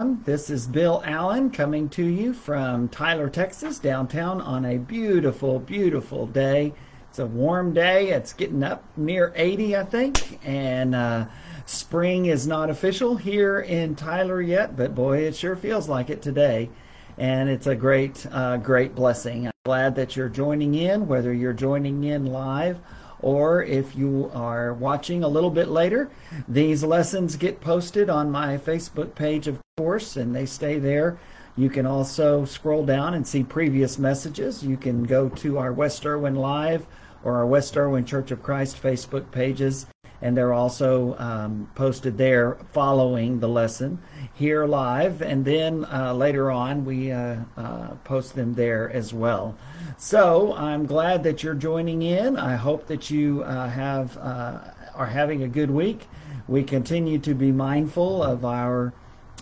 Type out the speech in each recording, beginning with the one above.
This is Bill Allen coming to you from Tyler, Texas, downtown on a beautiful, beautiful day. It's a warm day. It's getting up near 80, I think, and uh, spring is not official here in Tyler yet, but boy, it sure feels like it today. And it's a great, uh, great blessing. I'm glad that you're joining in, whether you're joining in live or if you are watching a little bit later, these lessons get posted on my Facebook page, of course, and they stay there. You can also scroll down and see previous messages. You can go to our West Erwin Live or our West Erwin Church of Christ Facebook pages and they're also um, posted there following the lesson here live, and then uh, later on we uh, uh, post them there as well. So I'm glad that you're joining in. I hope that you uh, have uh, are having a good week. We continue to be mindful of our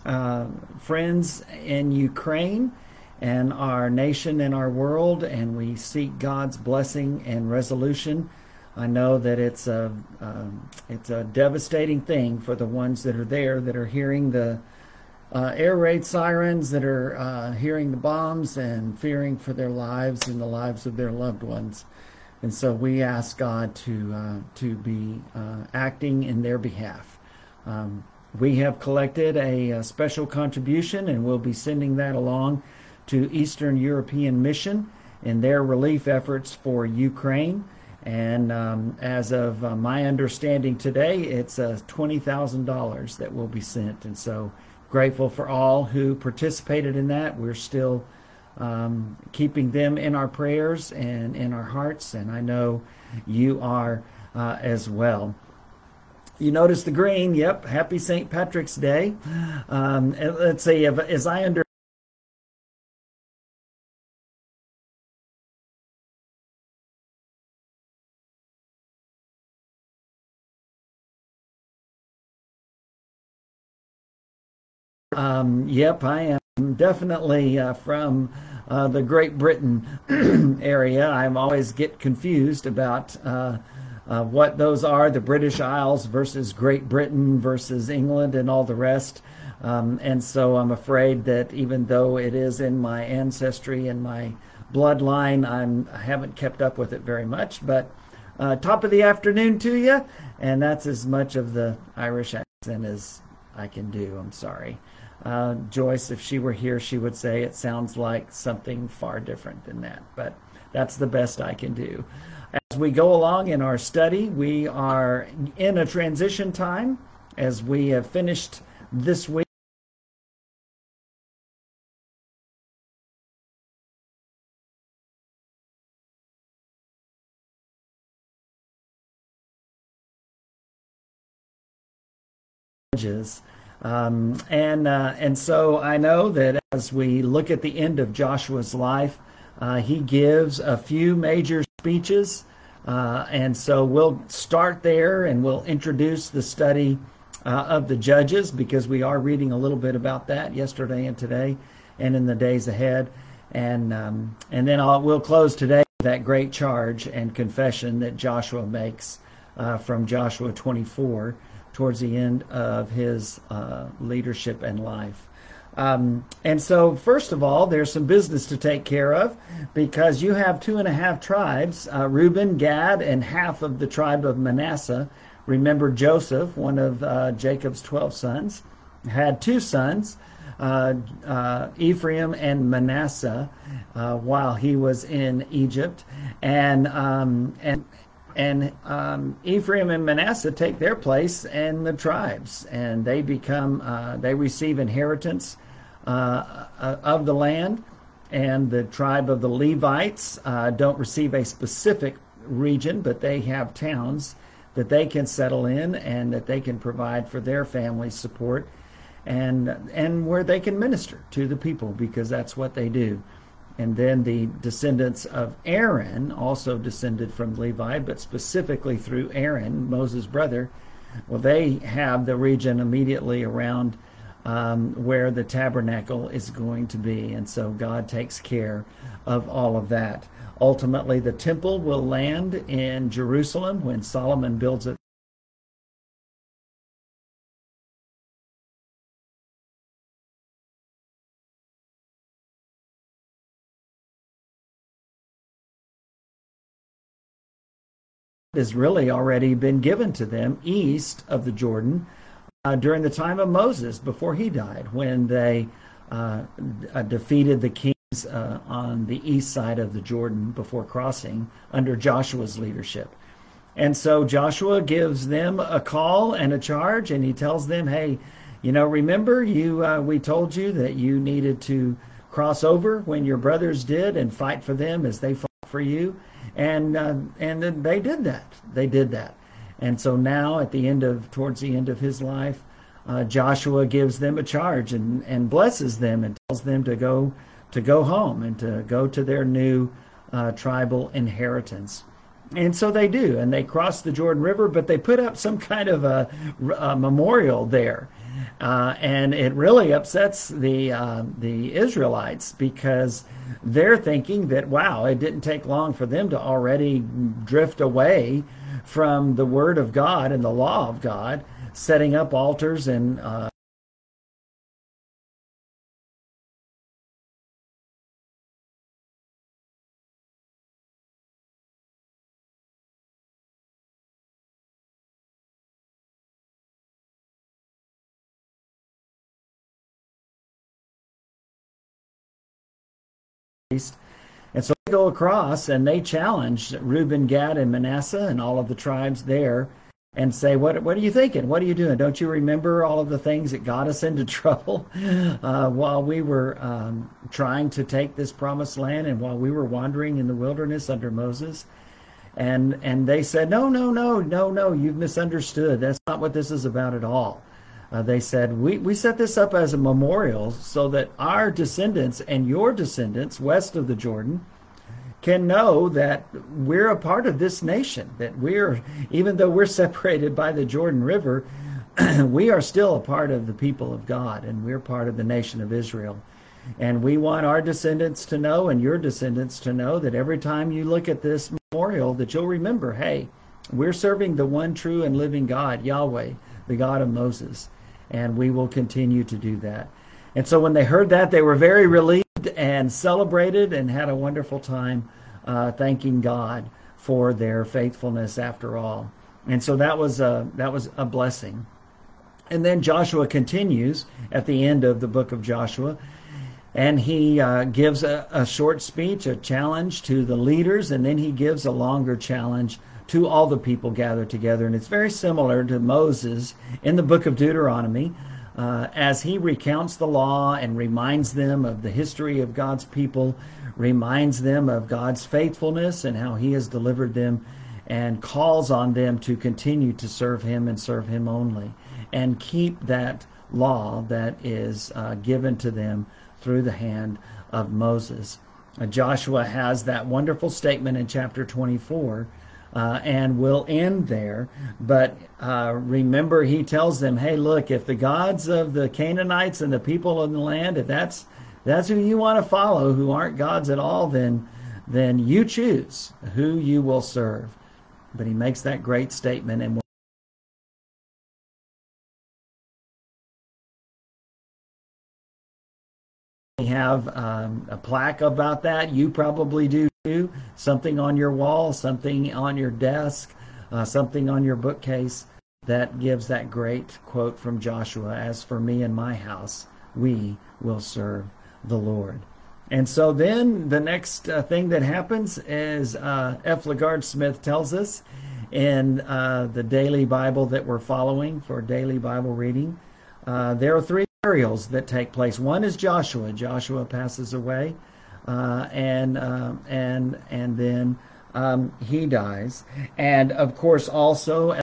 uh, friends in Ukraine and our nation and our world, and we seek God's blessing and resolution I know that it's a um, it's a devastating thing for the ones that are there that are hearing the uh, air raid sirens, that are uh, hearing the bombs and fearing for their lives and the lives of their loved ones. And so we ask God to uh, to be uh, acting in their behalf. Um, we have collected a, a special contribution, and we'll be sending that along to Eastern European Mission in their relief efforts for Ukraine. And um, as of uh, my understanding today, it's uh, $20,000 that will be sent. And so grateful for all who participated in that. We're still um, keeping them in our prayers and in our hearts. And I know you are uh, as well. You notice the green. Yep. Happy St. Patrick's Day. Um, let's see. As I understand, Um, yep, I am definitely uh, from uh, the Great Britain area. I always get confused about uh, uh, what those are the British Isles versus Great Britain versus England and all the rest. Um, and so I'm afraid that even though it is in my ancestry and my bloodline, I'm, I haven't kept up with it very much. But uh, top of the afternoon to you, and that's as much of the Irish accent as I can do. I'm sorry. Uh, Joyce, if she were here, she would say it sounds like something far different than that, but that's the best I can do. As we go along in our study, we are in a transition time as we have finished this week. Um, and uh, and so I know that as we look at the end of Joshua's life, uh, he gives a few major speeches, uh, and so we'll start there and we'll introduce the study uh, of the judges because we are reading a little bit about that yesterday and today, and in the days ahead, and um, and then I'll, we'll close today with that great charge and confession that Joshua makes uh, from Joshua 24 towards the end of his uh, leadership and life. Um, and so, first of all, there's some business to take care of because you have two and a half tribes uh, Reuben, Gad, and half of the tribe of Manasseh. Remember, Joseph, one of uh, Jacob's 12 sons, had two sons. Uh, uh, Ephraim and Manasseh uh, while he was in Egypt, and um, and and um, Ephraim and Manasseh take their place in the tribes, and they become uh, they receive inheritance uh, uh, of the land. And the tribe of the Levites uh, don't receive a specific region, but they have towns that they can settle in and that they can provide for their family support, and and where they can minister to the people because that's what they do. And then the descendants of Aaron also descended from Levi, but specifically through Aaron, Moses' brother. Well, they have the region immediately around um, where the tabernacle is going to be. And so God takes care of all of that. Ultimately, the temple will land in Jerusalem when Solomon builds it has really already been given to them east of the Jordan uh, during the time of Moses before he died, when they uh, defeated the kings uh, on the east side of the Jordan before crossing under Joshua's leadership. And so Joshua gives them a call and a charge, and he tells them, "Hey, you know, remember you? Uh, we told you that you needed to cross over when your brothers did and fight for them as they fought for you." And uh, and they did that. They did that, and so now at the end of towards the end of his life, uh, Joshua gives them a charge and and blesses them and tells them to go to go home and to go to their new uh, tribal inheritance. And so they do, and they cross the Jordan River, but they put up some kind of a, a memorial there. Uh, and it really upsets the uh, the Israelites because they're thinking that wow, it didn't take long for them to already drift away from the Word of God and the law of God, setting up altars and uh, And so they go across and they challenge Reuben, Gad, and Manasseh and all of the tribes there and say, what, what are you thinking? What are you doing? Don't you remember all of the things that got us into trouble uh, while we were um, trying to take this promised land and while we were wandering in the wilderness under Moses? And, and they said, no, no, no, no, no, you've misunderstood. That's not what this is about at all. Uh, they said, we, we set this up as a memorial so that our descendants and your descendants west of the Jordan can know that we're a part of this nation, that we're, even though we're separated by the Jordan River, we are still a part of the people of God and we're part of the nation of Israel. And we want our descendants to know and your descendants to know that every time you look at this memorial, that you'll remember, hey, we're serving the one true and living God, Yahweh, the God of Moses and we will continue to do that. And so when they heard that, they were very relieved and celebrated and had a wonderful time uh, thanking God for their faithfulness after all. And so that was a, that was a blessing. And then Joshua continues at the end of the book of Joshua, and he uh, gives a, a short speech, a challenge to the leaders, and then he gives a longer challenge to all the people gathered together. And it's very similar to Moses in the book of Deuteronomy uh, as he recounts the law and reminds them of the history of God's people, reminds them of God's faithfulness and how he has delivered them, and calls on them to continue to serve him and serve him only and keep that law that is uh, given to them through the hand of Moses. Uh, Joshua has that wonderful statement in chapter 24 uh, and we'll end there. But uh, remember, he tells them, "Hey, look, if the gods of the Canaanites and the people of the land, if that's that's who you want to follow, who aren't gods at all, then then you choose who you will serve." But he makes that great statement, and we have um, a plaque about that. You probably do something on your wall, something on your desk, uh, something on your bookcase that gives that great quote from Joshua As for me and my house, we will serve the Lord. And so then the next uh, thing that happens is uh, F. LaGard Smith tells us in uh, the daily Bible that we're following for daily Bible reading, uh, there are three burials that take place. One is Joshua. Joshua passes away uh, and uh, and and then um, he dies, and of course also.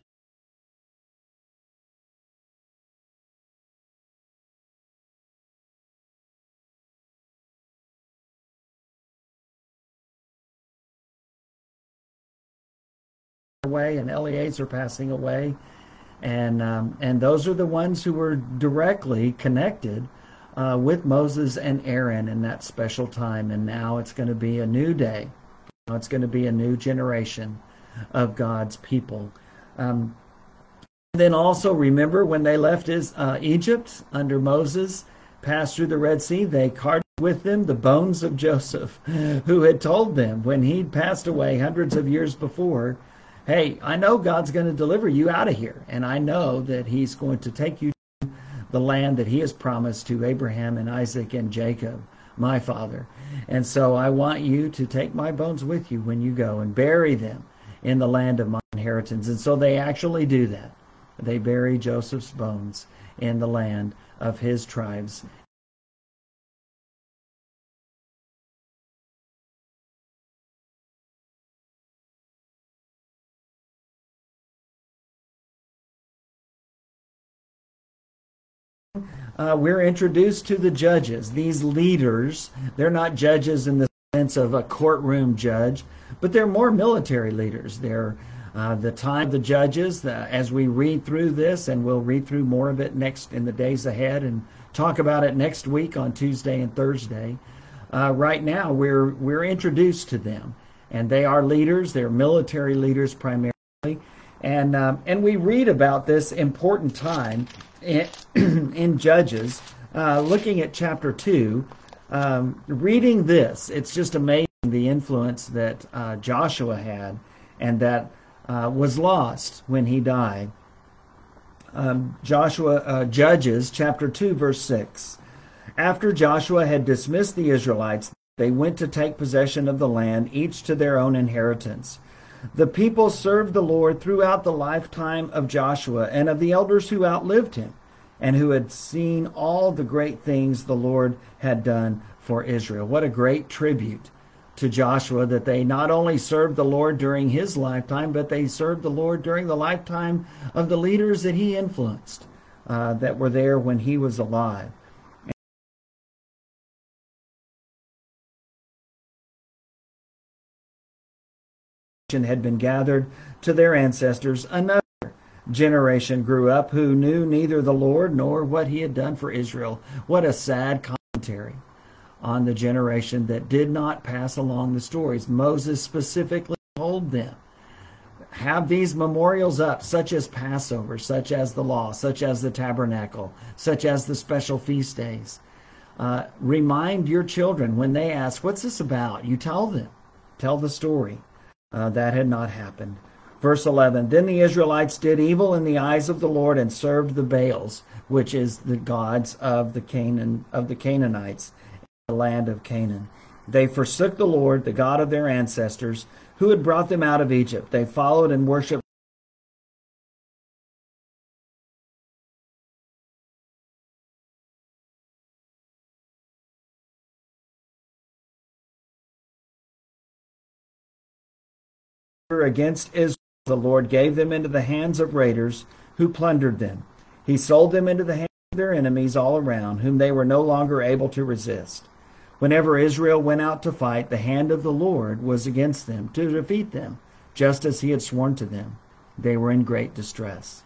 away and Eleazar passing away and um, and those are the ones who were directly connected uh, with Moses and Aaron in that special time. And now it's going to be a new day. Now it's going to be a new generation of God's people. Um, then also remember when they left his, uh, Egypt under Moses, passed through the Red Sea, they carted with them the bones of Joseph, who had told them when he'd passed away hundreds of years before hey, I know God's going to deliver you out of here, and I know that He's going to take you the land that He has promised to Abraham and Isaac and Jacob, my father. And so I want you to take my bones with you when you go and bury them in the land of my inheritance. And so they actually do that. They bury Joseph's bones in the land of his tribes uh, we're introduced to the judges, these leaders. They're not judges in the sense of a courtroom judge, but they're more military leaders. They're uh, the time the judges, as we read through this, and we'll read through more of it next in the days ahead and talk about it next week on Tuesday and Thursday. Uh, right now, we're we're introduced to them, and they are leaders. They're military leaders primarily, and um, and we read about this important time in, Judges, uh, looking at chapter 2, um, reading this, it's just amazing the influence that uh, Joshua had and that uh, was lost when he died. Um, Joshua, uh, Judges chapter 2, verse 6. After Joshua had dismissed the Israelites, they went to take possession of the land, each to their own inheritance. The people served the Lord throughout the lifetime of Joshua and of the elders who outlived him and who had seen all the great things the Lord had done for Israel. What a great tribute to Joshua that they not only served the Lord during his lifetime, but they served the Lord during the lifetime of the leaders that he influenced uh, that were there when he was alive. Had been gathered to their ancestors. Another generation grew up who knew neither the Lord nor what he had done for Israel. What a sad commentary on the generation that did not pass along the stories. Moses specifically told them have these memorials up, such as Passover, such as the law, such as the tabernacle, such as the special feast days. Uh, remind your children when they ask, What's this about? You tell them, tell the story. Uh, that had not happened. Verse 11 Then the Israelites did evil in the eyes of the Lord and served the Baals, which is the gods of the Canaan of the Canaanites, in the land of Canaan. They forsook the Lord, the God of their ancestors, who had brought them out of Egypt. They followed and against Israel, the Lord gave them into the hands of raiders who plundered them. He sold them into the hands of their enemies all around, whom they were no longer able to resist. Whenever Israel went out to fight, the hand of the Lord was against them to defeat them, just as he had sworn to them. They were in great distress.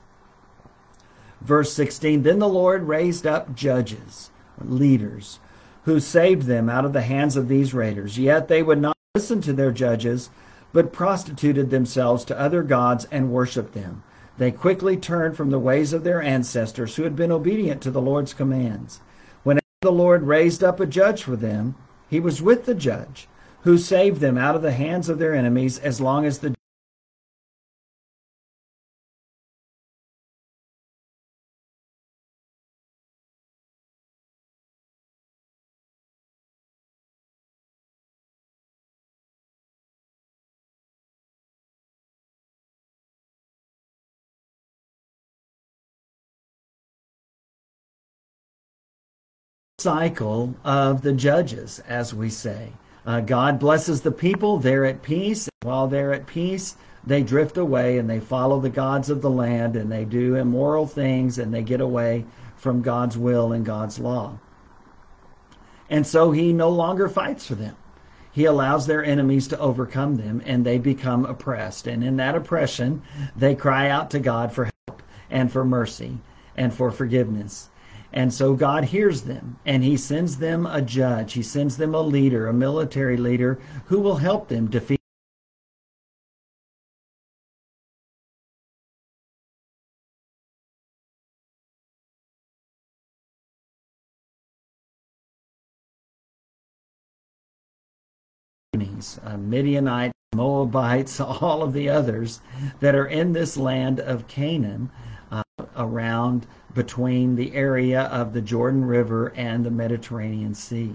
Verse 16 Then the Lord raised up judges, leaders, who saved them out of the hands of these raiders. Yet they would not listen to their judges but prostituted themselves to other gods and worshipped them. They quickly turned from the ways of their ancestors who had been obedient to the Lord's commands. Whenever the Lord raised up a judge for them, he was with the judge, who saved them out of the hands of their enemies as long as the cycle of the judges, as we say. Uh, God blesses the people, they're at peace. While they're at peace, they drift away and they follow the gods of the land and they do immoral things and they get away from God's will and God's law. And so he no longer fights for them. He allows their enemies to overcome them and they become oppressed. And in that oppression, they cry out to God for help and for mercy and for forgiveness. And so God hears them and he sends them a judge. He sends them a leader, a military leader who will help them defeat. uh, Midianites, Moabites, all of the others that are in this land of Canaan uh, around between the area of the Jordan River and the Mediterranean Sea.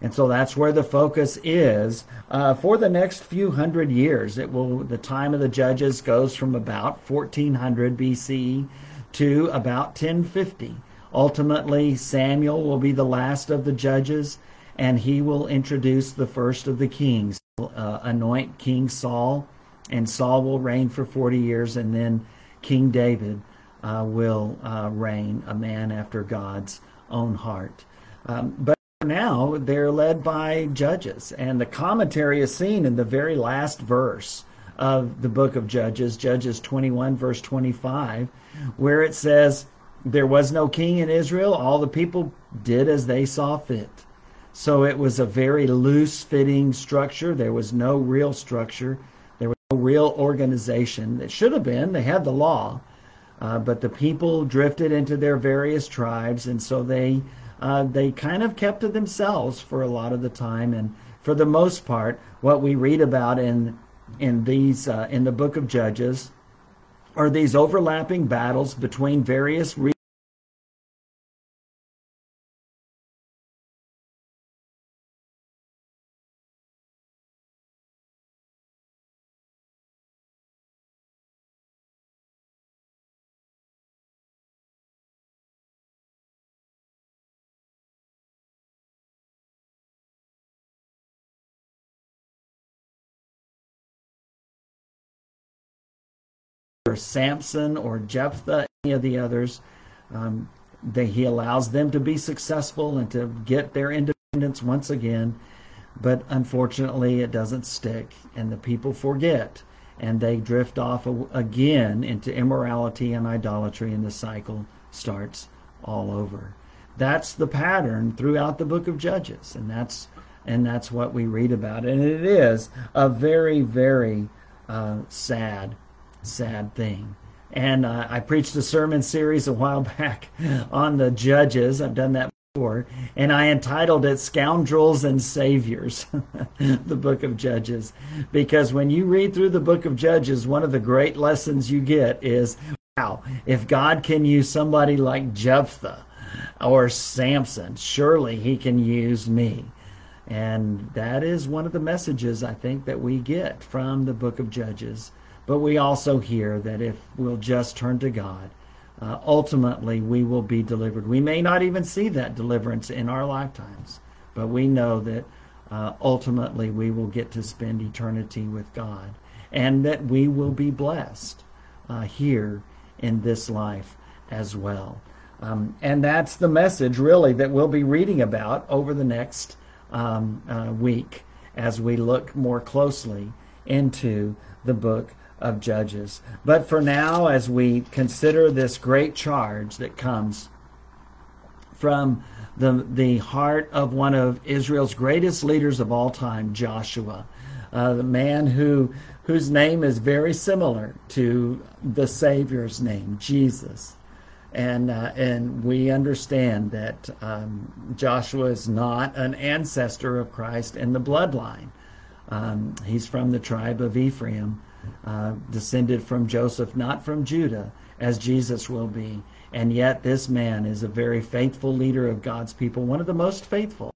And so that's where the focus is uh, for the next few hundred years. It will the time of the judges goes from about 1400 BC to about 1050. Ultimately, Samuel will be the last of the judges, and he will introduce the first of the kings, uh, anoint King Saul, and Saul will reign for 40 years, and then King David uh, will uh, reign, a man after God's own heart. Um, but now they're led by judges, and the commentary is seen in the very last verse of the book of Judges, Judges 21, verse 25, where it says, There was no king in Israel, all the people did as they saw fit. So it was a very loose fitting structure. There was no real structure, there was no real organization. It should have been, they had the law, uh, but the people drifted into their various tribes, and so they uh, they kind of kept to themselves for a lot of the time. And for the most part, what we read about in in these uh, in the book of Judges are these overlapping battles between various regions or Samson or Jephthah, any of the others. Um, they, he allows them to be successful and to get their independence once again. But unfortunately, it doesn't stick, and the people forget, and they drift off again into immorality and idolatry, and the cycle starts all over. That's the pattern throughout the book of Judges, and that's and that's what we read about. And it is a very, very uh, sad sad thing. And uh, I preached a sermon series a while back on the judges. I've done that before. And I entitled it Scoundrels and Saviors, the book of Judges. Because when you read through the book of Judges, one of the great lessons you get is wow, if God can use somebody like Jephthah or Samson, surely he can use me. And that is one of the messages I think that we get from the book of Judges but we also hear that if we'll just turn to God, uh, ultimately we will be delivered. We may not even see that deliverance in our lifetimes, but we know that uh, ultimately we will get to spend eternity with God and that we will be blessed uh, here in this life as well. Um, and that's the message, really, that we'll be reading about over the next um, uh, week as we look more closely into the book of Judges. But for now, as we consider this great charge that comes from the, the heart of one of Israel's greatest leaders of all time, Joshua, uh, the man who whose name is very similar to the Savior's name, Jesus. And, uh, and we understand that um, Joshua is not an ancestor of Christ in the bloodline. Um, he's from the tribe of Ephraim, uh, descended from Joseph, not from Judah, as Jesus will be. And yet, this man is a very faithful leader of God's people, one of the most faithful.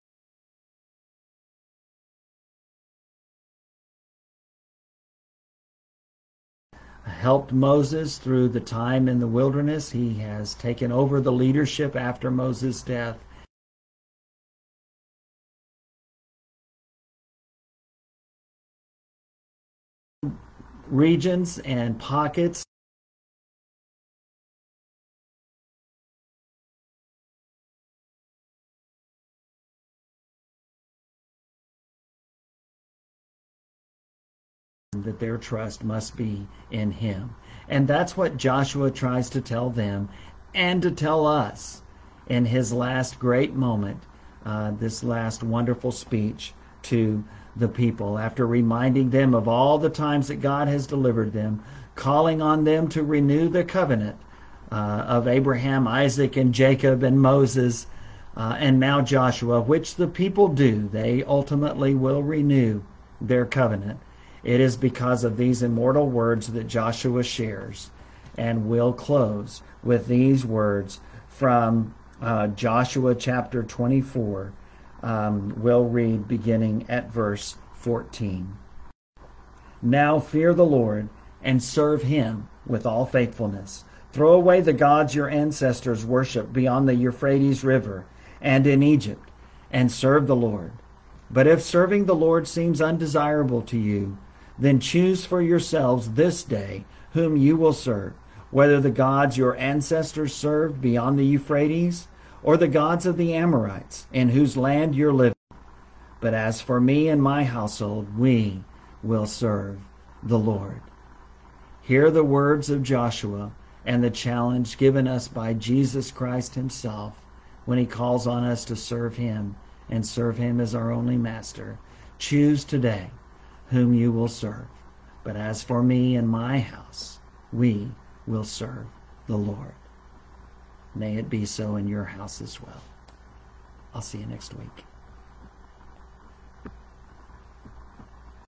Helped Moses through the time in the wilderness. He has taken over the leadership after Moses' death regions and pockets that their trust must be in him. And that's what Joshua tries to tell them and to tell us in his last great moment, uh, this last wonderful speech to the people after reminding them of all the times that God has delivered them, calling on them to renew the covenant uh, of Abraham, Isaac, and Jacob, and Moses, uh, and now Joshua, which the people do. They ultimately will renew their covenant, it is because of these immortal words that Joshua shares. And we'll close with these words from uh, Joshua chapter 24. Um, we'll read beginning at verse 14. Now fear the Lord and serve him with all faithfulness. Throw away the gods your ancestors worshipped beyond the Euphrates River and in Egypt, and serve the Lord. But if serving the Lord seems undesirable to you, then choose for yourselves this day whom you will serve, whether the gods your ancestors served beyond the Euphrates, or the gods of the Amorites, in whose land you're living. But as for me and my household, we will serve the Lord. Hear the words of Joshua and the challenge given us by Jesus Christ himself when he calls on us to serve him and serve him as our only master. Choose today whom you will serve. But as for me and my house, we will serve the Lord. May it be so in your house as well. I'll see you next week.